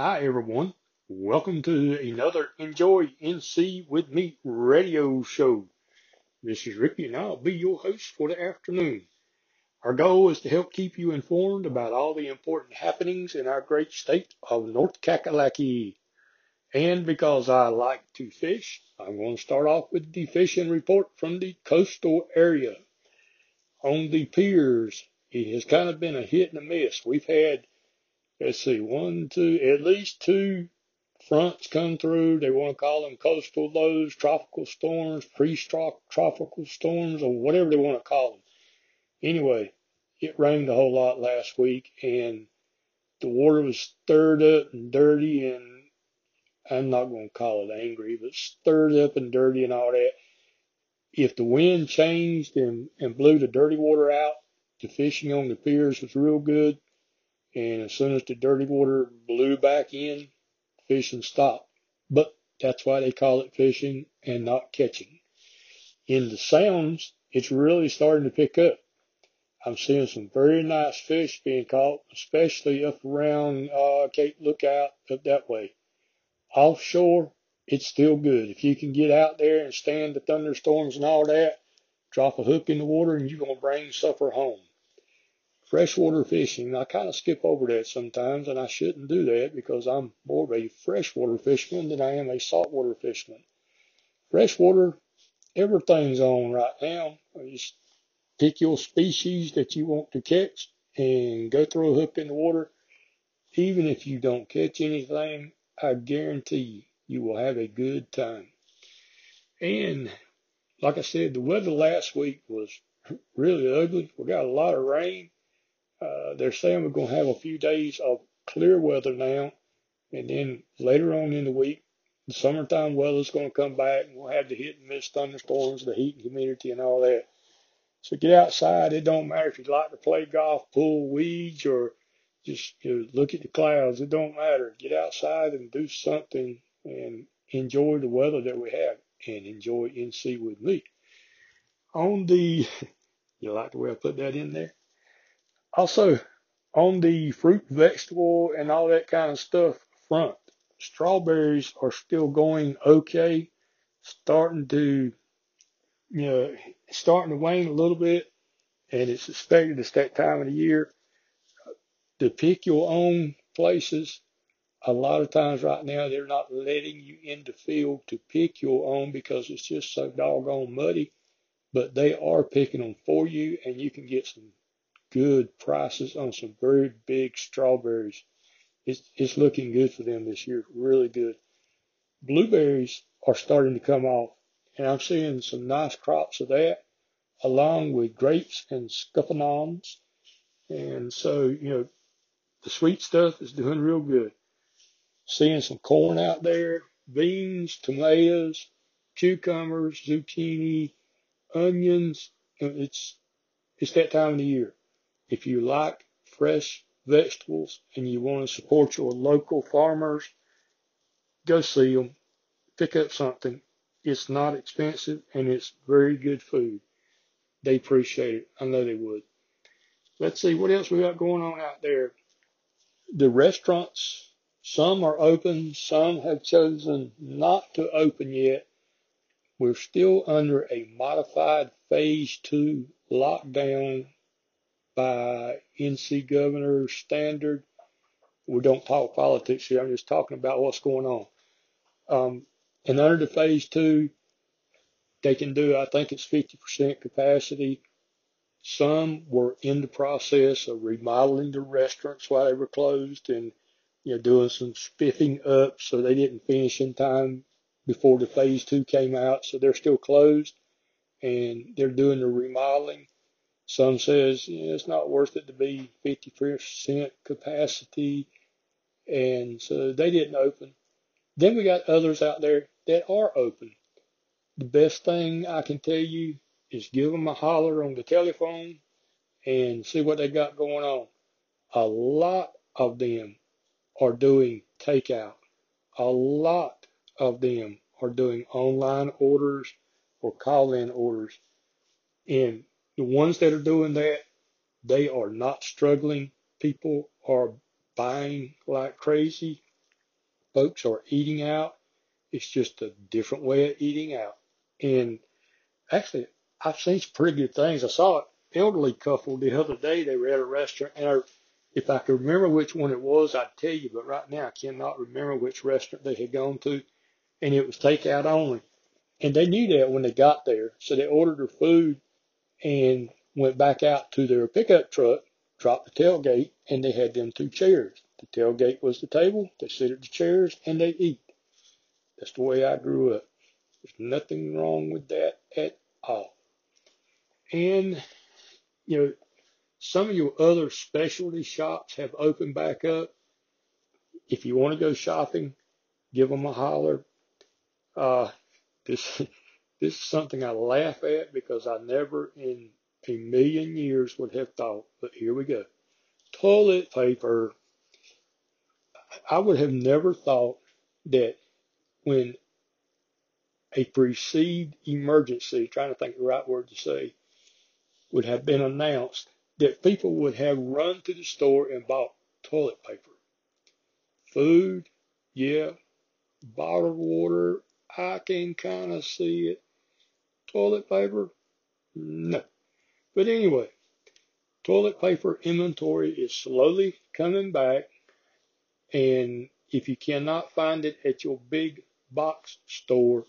Hi, everyone. Welcome to another Enjoy NC with Me radio show. This is Ricky, and I'll be your host for the afternoon. Our goal is to help keep you informed about all the important happenings in our great state of North Kakalaki. And because I like to fish, I'm going to start off with the fishing report from the coastal area. On the piers, it has kind of been a hit and a miss. We've had let's see, one, two, at least two fronts come through. They want to call them coastal lows, tropical storms, pre-tropical storms, or whatever they want to call them. Anyway, it rained a whole lot last week, and the water was stirred up and dirty, and I'm not going to call it angry, but stirred up and dirty and all that. If the wind changed and, and blew the dirty water out, the fishing on the piers was real good and as soon as the dirty water blew back in, fishing stopped. But that's why they call it fishing and not catching. In the sounds, it's really starting to pick up. I'm seeing some very nice fish being caught, especially up around uh, Cape Lookout up that way. Offshore, it's still good. If you can get out there and stand the thunderstorms and all that, drop a hook in the water and you're going to bring supper home freshwater fishing. I kind of skip over that sometimes, and I shouldn't do that because I'm more of a freshwater fisherman than I am a saltwater fisherman. Freshwater, everything's on right now. Just pick your species that you want to catch and go throw a hook in the water. Even if you don't catch anything, I guarantee you, you will have a good time. And like I said, the weather last week was really ugly. We got a lot of rain uh, they're saying we're going to have a few days of clear weather now, and then later on in the week, the summertime weather's going to come back, and we'll have the hit and miss thunderstorms, the heat and humidity, and all that. So get outside. It don't matter if you like to play golf, pull weeds, or just you know, look at the clouds. It don't matter. Get outside and do something and enjoy the weather that we have, and enjoy NC with me. On the, you like the way I put that in there? Also, on the fruit, vegetable, and all that kind of stuff front, strawberries are still going okay, starting to, you know, starting to wane a little bit, and it's expected it's that time of the year to pick your own places. A lot of times right now, they're not letting you in the field to pick your own because it's just so doggone muddy, but they are picking them for you, and you can get some good prices on some very big strawberries. It's, it's looking good for them this year, really good. Blueberries are starting to come off, and I'm seeing some nice crops of that, along with grapes and scuppernong's. And so, you know, the sweet stuff is doing real good. Seeing some corn out there, beans, tomatoes, cucumbers, zucchini, onions. It's it's that time of the year. If you like fresh vegetables and you want to support your local farmers, go see them, pick up something. It's not expensive and it's very good food. They appreciate it. I know they would. Let's see what else we got going on out there. The restaurants, some are open, some have chosen not to open yet. We're still under a modified phase two lockdown by NC governor standard. We don't talk politics here. I'm just talking about what's going on. Um, and under the phase two, they can do, I think it's 50% capacity. Some were in the process of remodeling the restaurants while they were closed and, you know, doing some spiffing up so they didn't finish in time before the phase two came out. So they're still closed and they're doing the remodeling. Some says you know, it's not worth it to be 50% capacity, and so they didn't open. Then we got others out there that are open. The best thing I can tell you is give them a holler on the telephone and see what they got going on. A lot of them are doing takeout. A lot of them are doing online orders or call in orders. And the ones that are doing that, they are not struggling. People are buying like crazy. folks are eating out. It's just a different way of eating out. And actually, I've seen some pretty good things. I saw an elderly couple the other day. They were at a restaurant, and I, if I could remember which one it was, I'd tell you. But right now, I cannot remember which restaurant they had gone to, and it was takeout only. And they knew that when they got there, so they ordered their food and went back out to their pickup truck, dropped the tailgate, and they had them two chairs. The tailgate was the table. They sit at the chairs and they eat. That's the way I grew up. There's nothing wrong with that at all. And, you know, some of your other specialty shops have opened back up. If you want to go shopping, give them a holler. Uh, this, this is something I laugh at because I never in a million years would have thought, but here we go. Toilet paper. I would have never thought that when a perceived emergency, trying to think the right word to say, would have been announced, that people would have run to the store and bought toilet paper. Food, yeah. Bottled water, I can kind of see it. Toilet paper, no. But anyway, toilet paper inventory is slowly coming back. And if you cannot find it at your big box store,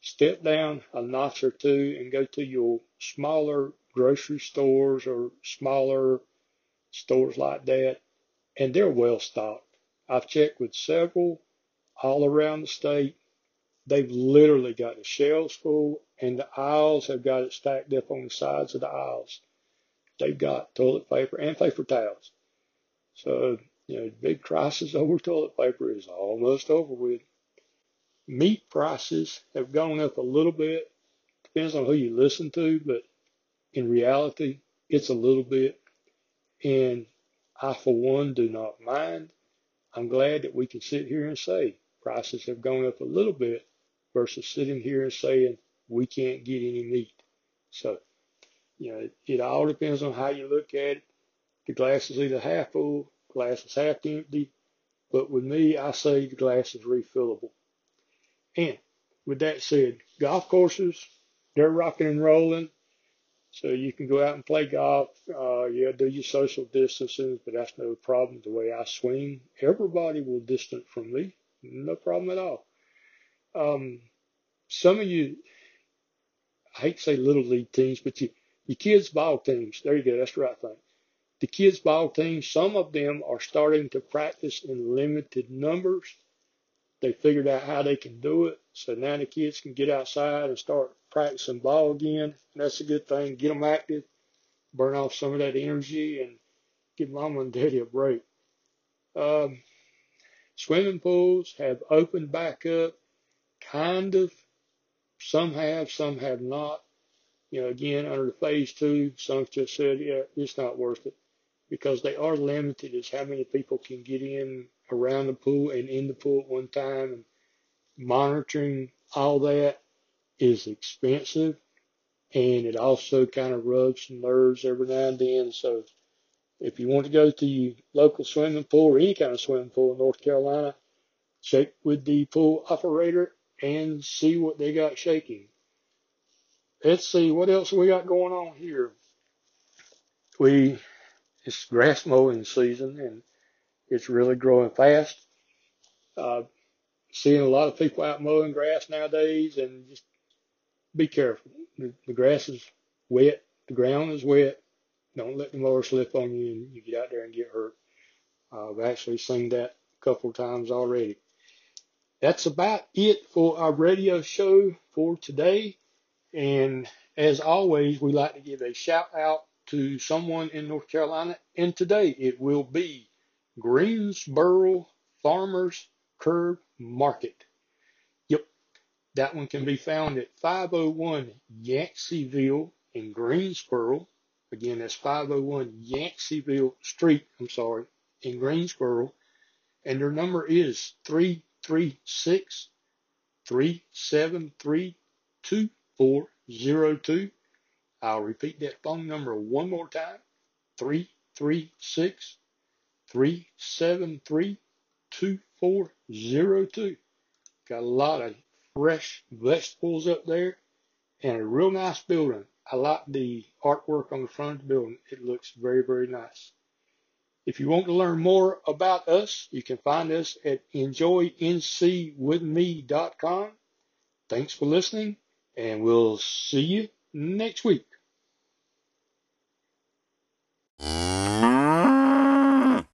step down a notch or two and go to your smaller grocery stores or smaller stores like that, and they're well stocked. I've checked with several all around the state. They've literally got the shelves full and the aisles have got it stacked up on the sides of the aisles. They've got toilet paper and paper towels. So, you know, the big crisis over toilet paper is almost over with. Meat prices have gone up a little bit. Depends on who you listen to, but in reality, it's a little bit. And I, for one, do not mind. I'm glad that we can sit here and say prices have gone up a little bit versus sitting here and saying we can't get any meat. So, you know, it, it all depends on how you look at it. The glass is either half full, glass is half empty. But with me, I say the glass is refillable. And with that said, golf courses, they're rocking and rolling. So you can go out and play golf. Uh, yeah, do your social distancing, but that's no problem. The way I swing, everybody will distance from me. No problem at all. Um, some of you, I hate to say little league teams, but you, your kids' ball teams, there you go, that's the right thing. The kids' ball teams, some of them are starting to practice in limited numbers. They figured out how they can do it. So now the kids can get outside and start practicing ball again. And that's a good thing. Get them active, burn off some of that energy, and give mama and daddy a break. Um, swimming pools have opened back up, kind of. Some have, some have not. You know, again, under phase two, some just said, yeah, it's not worth it because they are limited as how many people can get in around the pool and in the pool at one time and monitoring all that is expensive and it also kind of rubs some nerves every now and then. So if you want to go to your local swimming pool or any kind of swimming pool in North Carolina, check with the pool operator and see what they got shaking. Let's see what else we got going on here. We it's grass mowing season and it's really growing fast. Uh, seeing a lot of people out mowing grass nowadays and just be careful. The, the grass is wet. The ground is wet. Don't let the mower slip on you and you get out there and get hurt. I've actually seen that a couple of times already. That's about it for our radio show for today. And as always, we like to give a shout out to someone in North Carolina. And today it will be Greensboro Farmers Curb Market. Yep, that one can be found at 501 Yanceyville in Greensboro. Again, that's 501 Yanceyville Street, I'm sorry, in Greensboro. And their number is 336 373 2402. I'll repeat that phone number one more time Three three six three seven three two four zero two. Got a lot of fresh vegetables up there and a real nice building. I like the artwork on the front of the building. It looks very, very nice. If you want to learn more about us, you can find us at enjoyncwithme.com. Thanks for listening, and we'll see you next week.